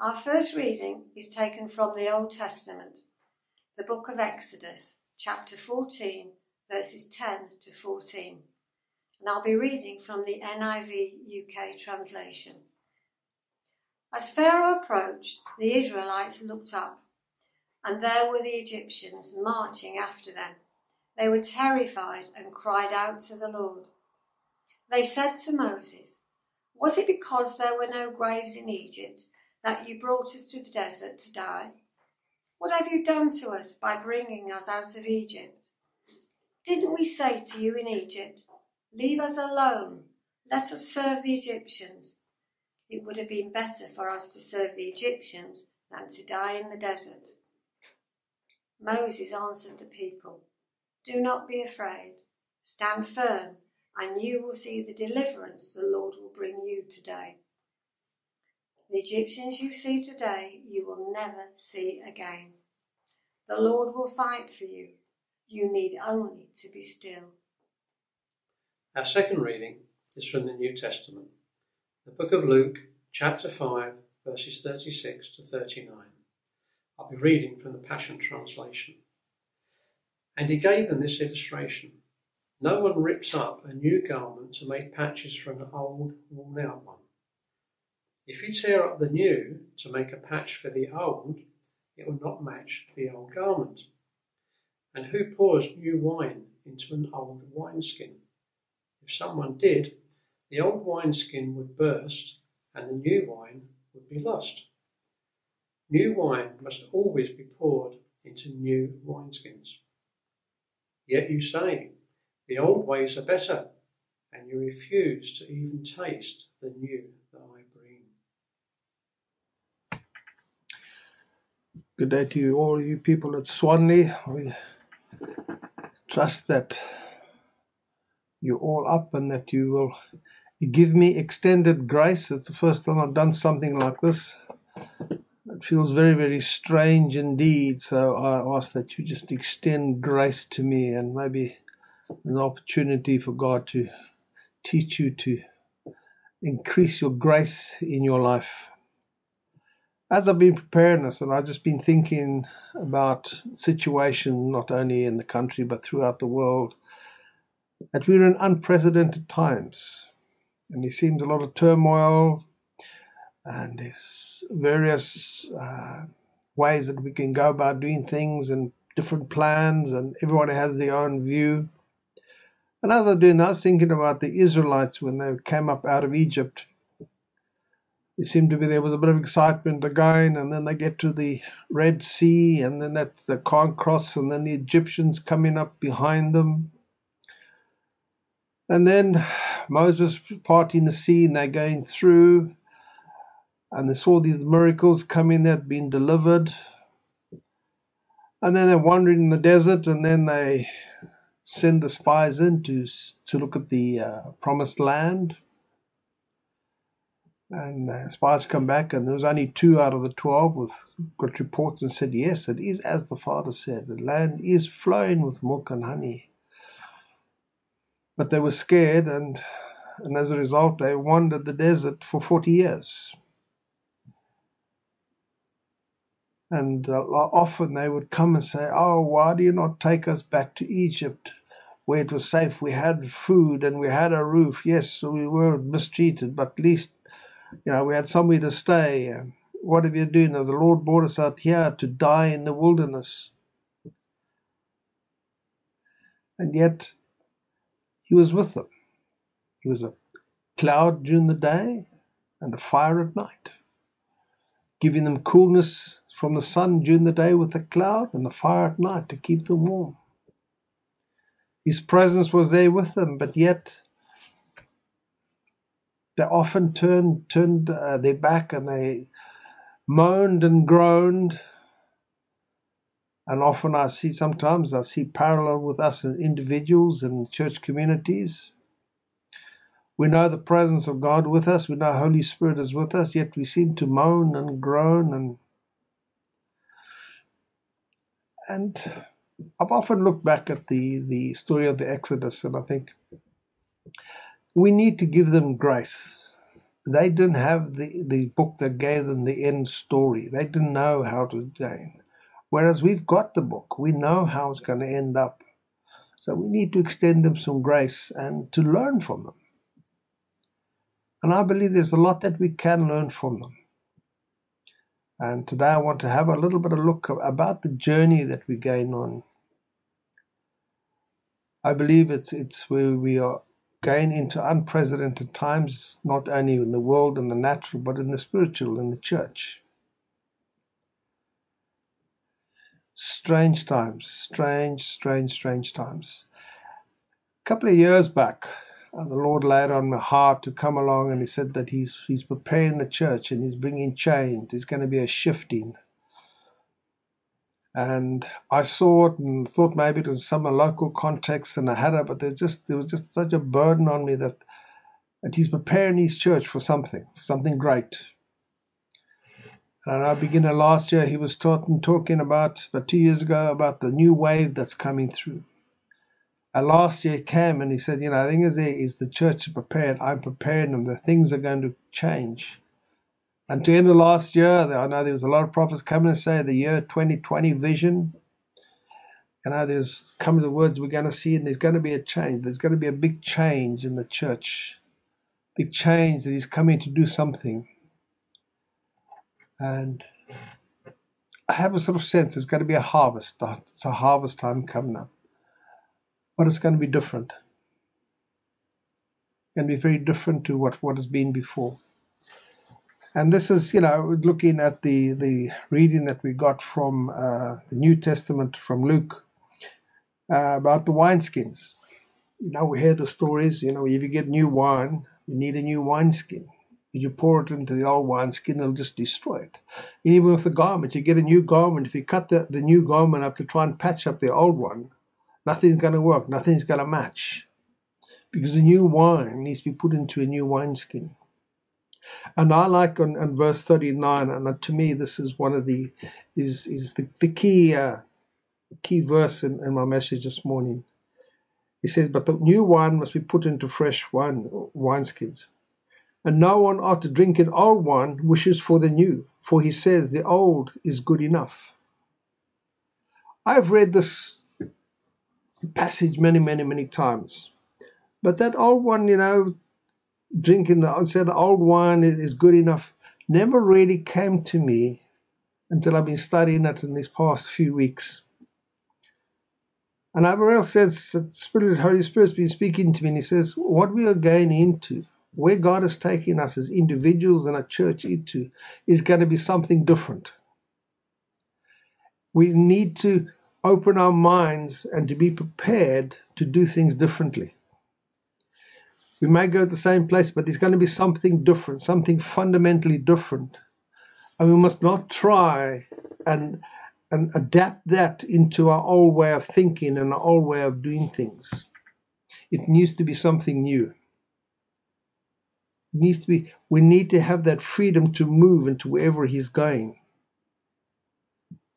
Our first reading is taken from the Old Testament, the book of Exodus, chapter 14, verses 10 to 14. And I'll be reading from the NIV UK translation. As Pharaoh approached, the Israelites looked up, and there were the Egyptians marching after them. They were terrified and cried out to the Lord. They said to Moses, Was it because there were no graves in Egypt that you brought us to the desert to die? What have you done to us by bringing us out of Egypt? Didn't we say to you in Egypt, Leave us alone, let us serve the Egyptians? It would have been better for us to serve the Egyptians than to die in the desert. Moses answered the people, Do not be afraid, stand firm, and you will see the deliverance the Lord will bring you today. The Egyptians you see today, you will never see again. The Lord will fight for you. You need only to be still. Our second reading is from the New Testament, the book of Luke, chapter 5, verses 36 to 39. I'll be reading from the Passion Translation. And he gave them this illustration No one rips up a new garment to make patches for an old, worn out one. If you tear up the new to make a patch for the old, it will not match the old garment. And who pours new wine into an old wineskin? If someone did, the old wineskin would burst and the new wine would be lost. New wine must always be poured into new wineskins. Yet you say, the old ways are better, and you refuse to even taste the new that I Good day to you, all you people at Swanley. We trust that you're all up and that you will give me extended grace. It's the first time I've done something like this. It feels very, very strange indeed. So I ask that you just extend grace to me and maybe an opportunity for God to teach you to increase your grace in your life as I've been preparing this, and I've just been thinking about situation not only in the country but throughout the world, that we're in unprecedented times, and there seems a lot of turmoil, and there's various uh, ways that we can go about doing things and different plans, and everyone has their own view. And as I was doing that, I was thinking about the Israelites when they came up out of Egypt it seemed to be there was a bit of excitement again, and then they get to the Red Sea, and then that's the can't cross, and then the Egyptians coming up behind them. And then Moses parting the sea, and they're going through, and they saw these miracles coming that had been delivered. And then they're wandering in the desert, and then they send the spies in to, to look at the uh, promised land. And uh, spies come back, and there was only two out of the twelve with got reports and said, Yes, it is as the Father said. The land is flowing with milk and honey. But they were scared, and, and as a result, they wandered the desert for 40 years. And uh, often they would come and say, Oh, why do you not take us back to Egypt? where it was safe. We had food and we had a roof. Yes, we were mistreated, but at least you know, we had somewhere to stay. What have you doing? Now, the Lord brought us out here to die in the wilderness. And yet, He was with them. He was a cloud during the day and a fire at night, giving them coolness from the sun during the day with the cloud and the fire at night to keep them warm. His presence was there with them, but yet they often turned turned uh, their back and they moaned and groaned. And often I see sometimes I see parallel with us as individuals and church communities. We know the presence of God with us, we know the Holy Spirit is with us, yet we seem to moan and groan and and I've often looked back at the, the story of the Exodus and I think we need to give them grace. they didn't have the, the book that gave them the end story. They didn't know how to gain. Whereas we've got the book, we know how it's going to end up. So we need to extend them some grace and to learn from them. And I believe there's a lot that we can learn from them. And today I want to have a little bit of look about the journey that we gain on. I believe it's it's where we are going into unprecedented times, not only in the world and the natural, but in the spiritual, in the church. Strange times, strange, strange, strange times. A couple of years back, uh, the Lord laid on my heart to come along, and He said that He's He's preparing the church and He's bringing change. There's going to be a shifting. And I saw it and thought maybe it was some local context, and I had it, but there just there was just such a burden on me that that He's preparing His church for something, for something great. And I beginning last year, he was talking talking about, about two years ago, about the new wave that's coming through. And last year he came and he said, you know, the thing is there is the church prepared. I'm preparing them. The things are going to change. And to end the last year, I know there was a lot of prophets coming and say the year 2020 vision. You know, there's coming the words we're going to see, and there's going to be a change. There's going to be a big change in the church, big change that he's coming to do something. And I have a sort of sense there's going to be a harvest. It's a harvest time coming up but it's going to be different. Going to be very different to what, what has been before. And this is, you know, looking at the, the reading that we got from uh, the New Testament from Luke uh, about the wineskins. You know, we hear the stories, you know, if you get new wine, you need a new wineskin. If you pour it into the old wineskin, it'll just destroy it. Even with the garment, you get a new garment. If you cut the, the new garment up to try and patch up the old one, nothing's going to work, nothing's going to match. Because the new wine needs to be put into a new wineskin. And I like on, on verse 39, and to me this is one of the is is the, the key uh, key verse in, in my message this morning. He says, But the new wine must be put into fresh wine wineskins. And no one after drinking old wine wishes for the new, for he says the old is good enough. I've read this passage many, many, many times. But that old one, you know, drinking the say the old wine is good enough, never really came to me until I've been studying it in these past few weeks. And I've real sense that Spirit, Holy Spirit's been speaking to me, and He says, what we are going into, where God is taking us as individuals and a church into, is going to be something different. We need to open our minds and to be prepared to do things differently. We may go to the same place, but there's going to be something different, something fundamentally different. And we must not try and, and adapt that into our old way of thinking and our old way of doing things. It needs to be something new. Needs to be, we need to have that freedom to move into wherever He's going.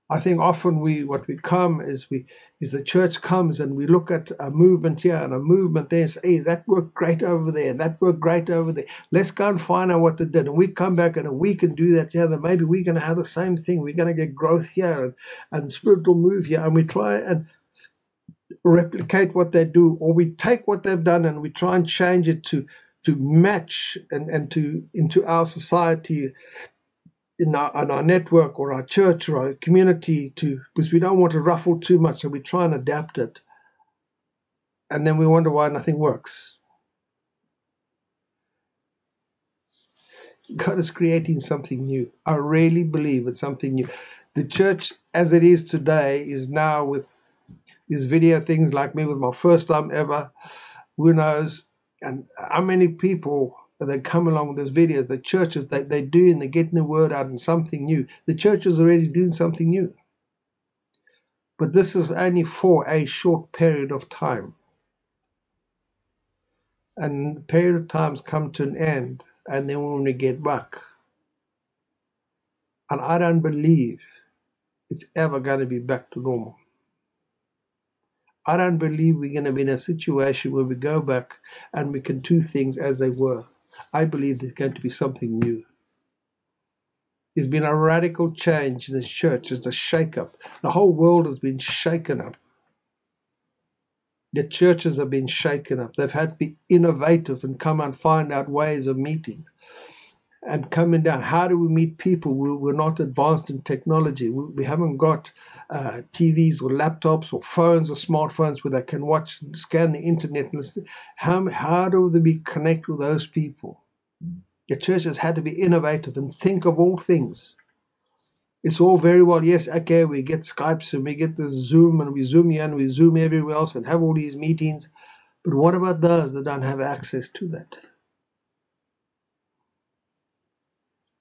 I think often we what we come is we is the church comes and we look at a movement here and a movement there and say, hey, that worked great over there, that worked great over there. Let's go and find out what they did. And we come back and we can do that here, then maybe we're going to have the same thing. We're going to get growth here and, and spirit will move here. And we try and replicate what they do, or we take what they've done and we try and change it to to match and, and to into our society in our, on our network or our church or our community to because we don't want to ruffle too much, so we try and adapt it. And then we wonder why nothing works. God is creating something new. I really believe it's something new. The church as it is today is now with these video things like me with my first time ever. Who knows? And how many people they come along with those videos, the churches, they, they're doing, they're getting the word out and something new. The church is already doing something new. But this is only for a short period of time. And the period of times come to an end, and then when we get back. And I don't believe it's ever going to be back to normal. I don't believe we're going to be in a situation where we go back and we can do things as they were. I believe there's going to be something new. There's been a radical change in the church. There's a shake-up. The whole world has been shaken up. The churches have been shaken up. They've had to be innovative and come and find out ways of meeting and coming down. How do we meet people? We're not advanced in technology. We haven't got uh, TVs or laptops or phones or smartphones where they can watch, and scan the internet. How, how do we connect with those people? The church has had to be innovative and think of all things. It's all very well, yes, okay, we get Skypes and we get the Zoom and we Zoom here and we Zoom everywhere else and have all these meetings. But what about those that don't have access to that?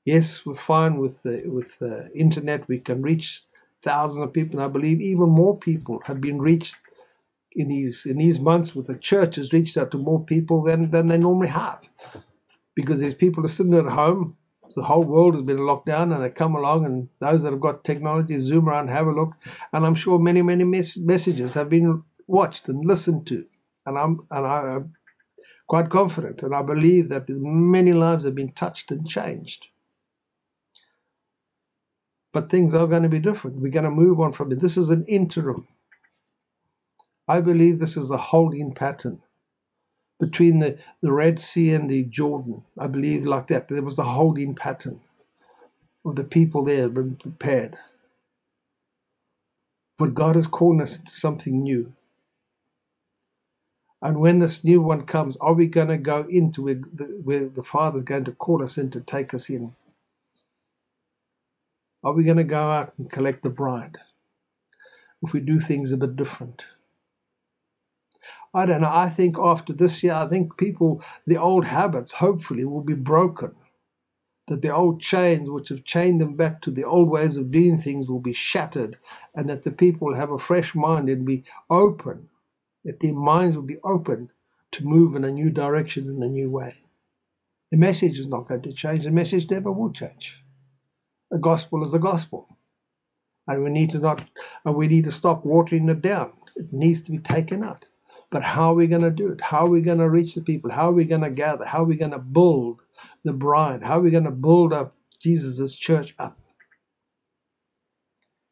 Yes, with fine with the with the internet we can reach thousands of people, and I believe even more people have been reached in these in these months with the church has reached out to more people than, than they normally have. Because there's people are sitting at home, the whole world has been locked down, and they come along, and those that have got technology zoom around, have a look, and I'm sure many many mes- messages have been watched and listened to, and I'm and I'm quite confident, and I believe that many lives have been touched and changed but things are going to be different. We're going to move on from it. This is an interim. I believe this is a holding pattern between the, the Red Sea and the Jordan. I believe like that. There was a holding pattern of the people there been prepared. But God has called us into something new. And when this new one comes, are we going to go into where the, where the going to call us in to take us in? Are we going to go out and collect the bride if we do things a bit different? I don't know. I think after this year, I think people, the old habits, hopefully, will be broken. That the old chains which have chained them back to the old ways of doing things will be shattered, and that the people will have a fresh mind and be open, that their minds will be open to move in a new direction, in a new way. The message is not going to change, the message never will change. The gospel is the gospel. And we need to not and we need to stop watering it down. It needs to be taken out. But how are we going to do it? How are we going to reach the people? How are we going to gather? How are we going to build the bride? How are we going to build up Jesus' church up?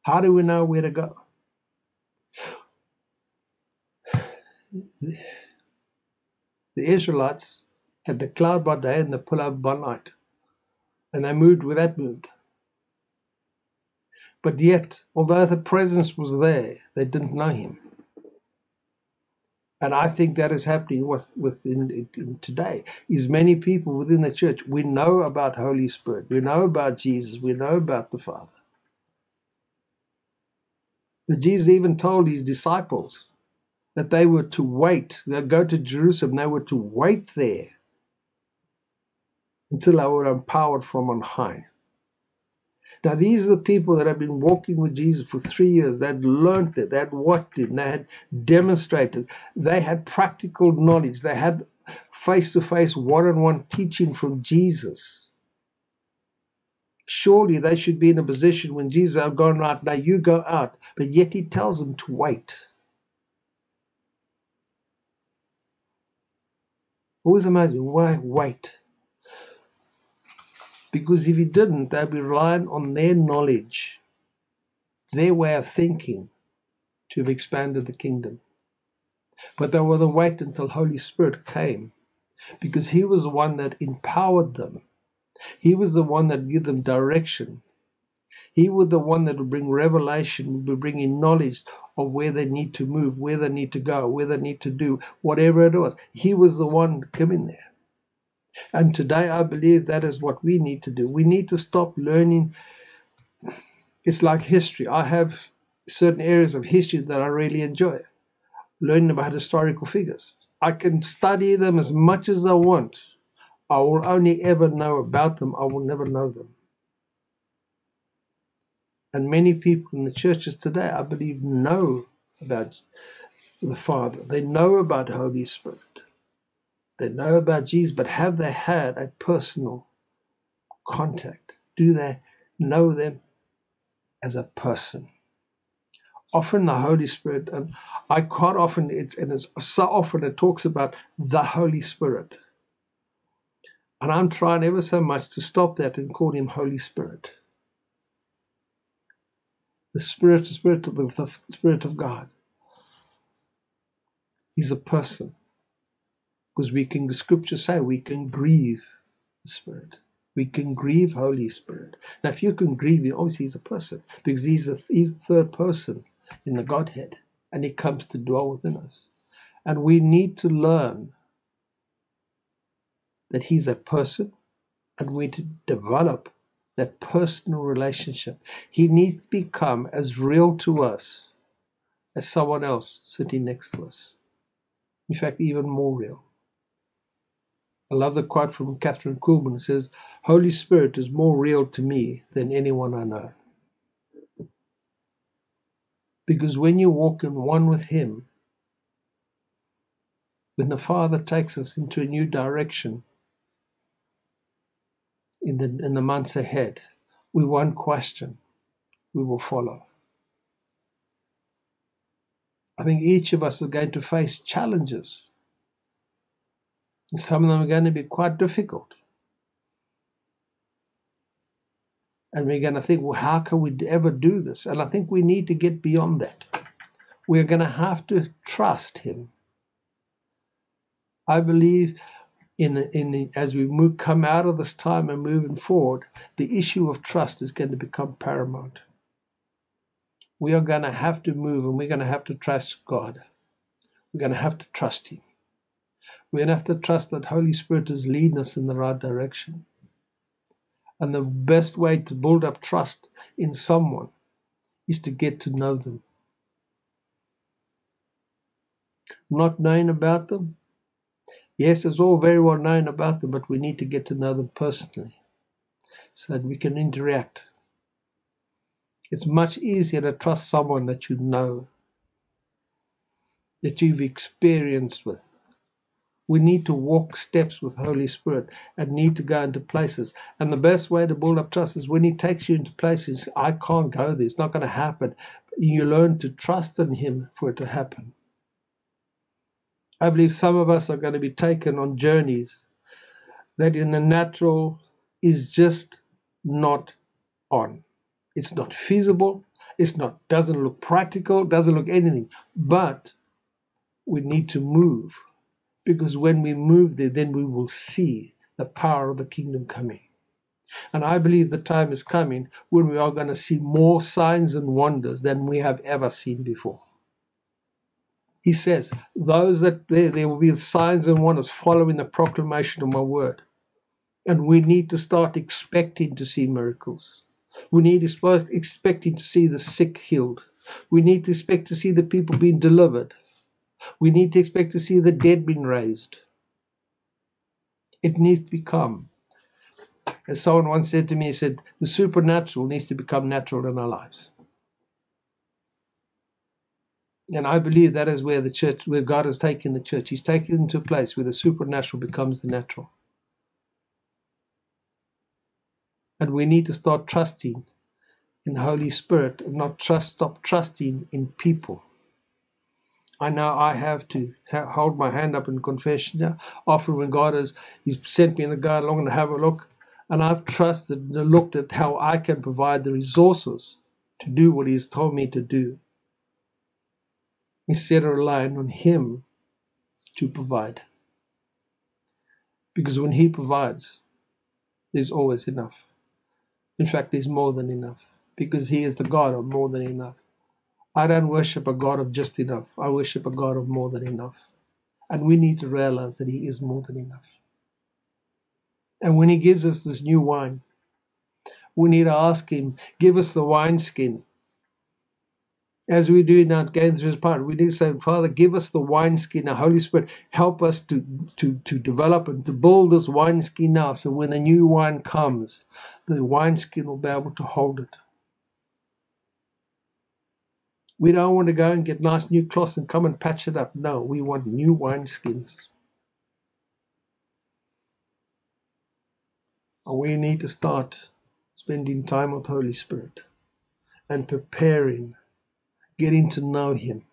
How do we know where to go? The, Israelites had the cloud by day and the pillar by night. And they moved where that moved. But yet, although the presence was there, they didn't know him. And I think that is happening with, within in today. Is many people within the church we know about Holy Spirit, we know about Jesus, we know about the Father. But Jesus even told his disciples that they were to wait. They go to Jerusalem. They were to wait there until they were empowered from on high. Now, these are the people that have been walking with Jesus for three years. They had learned it, they had watched it, they had demonstrated. They had practical knowledge. They had face to face, one on one teaching from Jesus. Surely they should be in a position when Jesus have gone right now, you go out, but yet he tells them to wait. Always amazing. Why wait? Because if he didn't, they'd be relying on their knowledge, their way of thinking to have expanded the kingdom. But they were to wait until Holy Spirit came because he was the one that empowered them. He was the one that gave them direction. He was the one that would bring revelation, would bring in knowledge of where they need to move, where they need to go, where they need to do, whatever it was. He was the one come in there. And today I believe that is what we need to do. We need to stop learning. It's like history. I have certain areas of history that I really enjoy. Learning about historical figures. I can study them as much as I want. I will only ever know about them. I will never know them. And many people in the churches today, I believe, know about the Father. They know about Holy Spirit. They know about Jesus, but have they had a personal contact? Do they know them as a person? Often the Holy Spirit, and I quite often, it's, and it's so often it talks about the Holy Spirit. And I'm trying ever so much to stop that and call him Holy Spirit. The Spirit, the Spirit of the, the Spirit of God. He's a person. Because we can, the scriptures say, we can grieve the Spirit. We can grieve Holy Spirit. Now, if you can grieve obviously he's a person because he's, he's the third person in the Godhead and he comes to dwell within us. And we need to learn that he's a person and we need to develop that personal relationship. He needs to become as real to us as someone else sitting next to us. In fact, even more real. I love the quote from Kathryn Kuhlman. It says, Holy Spirit is more real to me than anyone I know. Because when you walk in one with Him, when the Father takes us into a new direction in the, in the months ahead, we won't question, we will follow. I think each of us is going to face challenges some of them are going to be quite difficult. And we're going to think, well, how can we ever do this? And I think we need to get beyond that. We're going to have to trust Him. I believe in the, in the as we move, come out of this time and moving forward, the issue of trust is going to become paramount. We are going to have to move and we're going to have to trust God. We're going to have to trust Him. We have to trust that Holy Spirit is leading us in the right direction. And the best way to build up trust in someone is to get to know them. Not knowing about them. Yes, it's all very well known about them, but we need to get to know them personally so that we can interact. It's much easier to trust someone that you know, that you've experienced with. We need to walk steps with Holy Spirit and need to go into places. And the best way to build up trust is when He takes you into places, I can't go there, it's not going to happen. You learn to trust in Him for it to happen. I believe some of us are going to be taken on journeys that in the natural is just not on. It's not feasible. It's not doesn't look practical, doesn't look anything. But we need to move because when we move there, then we will see the power of the kingdom coming. And I believe the time is coming when we are going to see more signs and wonders than we have ever seen before. He says, Those that there, there will be signs and wonders following the proclamation of my word. And we need to start expecting to see miracles. We need to start expecting to see the sick healed. We need to expect to see the people being delivered. We need to expect to see the dead being raised. It needs to become. As someone once said to me, he said, the supernatural needs to become natural in our lives. And I believe that is where the church, where God has taken the church. He's taken it to a place where the supernatural becomes the natural. And we need to start trusting in the Holy Spirit and not trust, stop trusting in people. I know I have to ha- hold my hand up in confession now. Often when God has He's sent me in the garden along to have a look, and I've trusted and looked at how I can provide the resources to do what He's told me to do. Instead of relying on Him to provide. Because when He provides, there's always enough. In fact, there's more than enough. Because He is the God of more than enough. I don't worship a God of just enough. I worship a God of more than enough. And we need to realize that He is more than enough. And when He gives us this new wine, we need to ask Him, give us the wineskin. As we do now, going through His part, we need to say, Father, give us the wineskin. The Holy Spirit, help us to, to, to develop and to build this wineskin now. So when the new wine comes, the wineskin will be able to hold it. We don't want to go and get nice new cloths and come and patch it up. No, we want new wineskins. And we need to start spending time with the Holy Spirit and preparing, getting to know Him.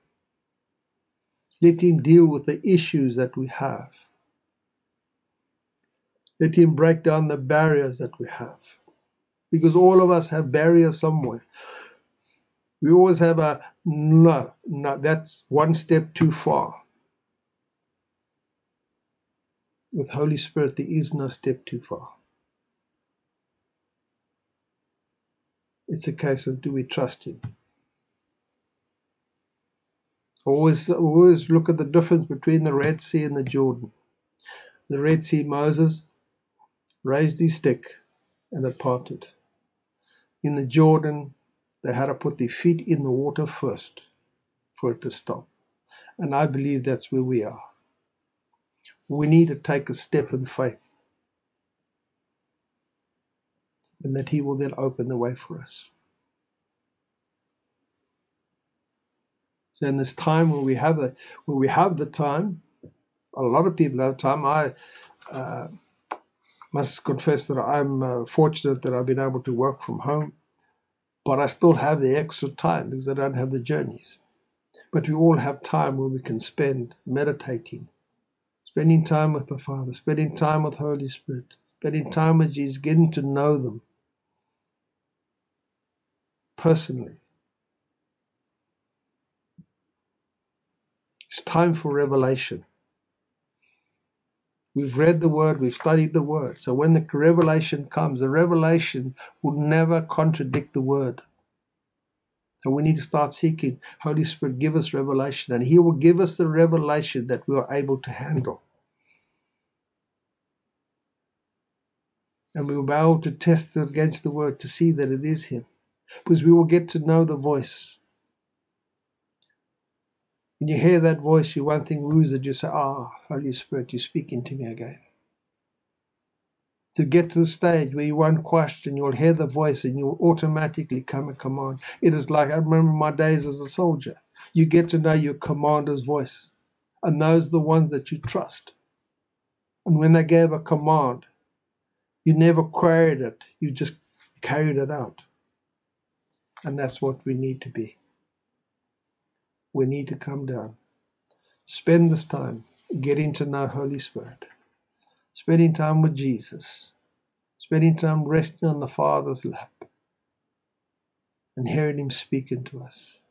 Let Him deal with the issues that we have. Let Him break down the barriers that we have. Because all of us have barriers somewhere. We always have a no, no, that's one step too far. With Holy Spirit, there is no step too far. It's a case of do we trust Him? Always, always look at the difference between the Red Sea and the Jordan. The Red Sea, Moses raised his stick and it parted. In the Jordan, they had to put their feet in the water first for it to stop. And I believe that's where we are. We need to take a step in faith. And that He will then open the way for us. So in this time where we have the where we have the time, a lot of people have time. I uh, must confess that I'm uh, fortunate that I've been able to work from home, but I still have the extra time because I don't have the journeys. But we all have time where we can spend meditating, spending time with the Father, spending time with Holy Spirit, spending time with Jesus, getting to know them personally. It's time for revelation. We've read the word, we've studied the word. So when the revelation comes, the revelation will never contradict the word. And we need to start seeking Holy Spirit, give us revelation, and He will give us the revelation that we are able to handle. And we will be able to test against the word to see that it is Him. Because we will get to know the voice. When you hear that voice, you one thing woos that you say, Ah, Holy Spirit, you're speaking to me again. To get to the stage where you won't question, you'll hear the voice and you'll automatically come and command. It is like I remember my days as a soldier. You get to know your commander's voice, and those are the ones that you trust. And when they gave a command, you never queried it, you just carried it out. And that's what we need to be we need to come down. Spend this time getting to know Holy Spirit, spending time with Jesus, spending time resting on the Father's lap, and hearing Him speaking to us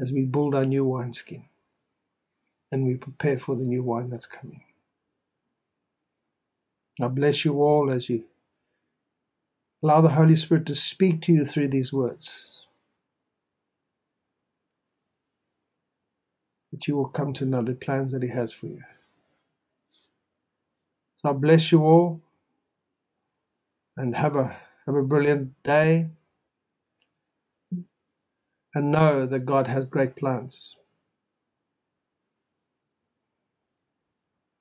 as we build our new wineskin and we prepare for the new wine that's coming. I bless you all as you allow the Holy Spirit to speak to you through these words. That you will come to know the plans that He has for you. So I bless you all and have a have a brilliant day and know that God has great plans.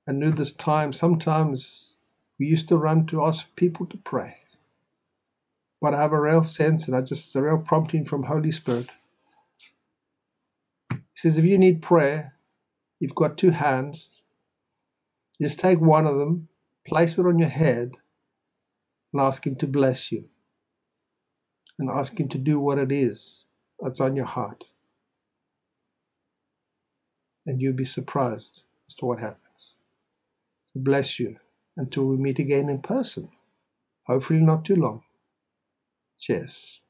And knew this time, sometimes we used to run to ask people to pray. But I have a real sense, and I just it's a real prompting from Holy Spirit says, if you need prayer, you've got two hands, just take one of them, place it on your head, and ask Him to bless you. And ask Him to do what it is that's on your heart. And you'll be surprised as to what happens. So bless you until we meet again in person. Hopefully, not too long. Cheers.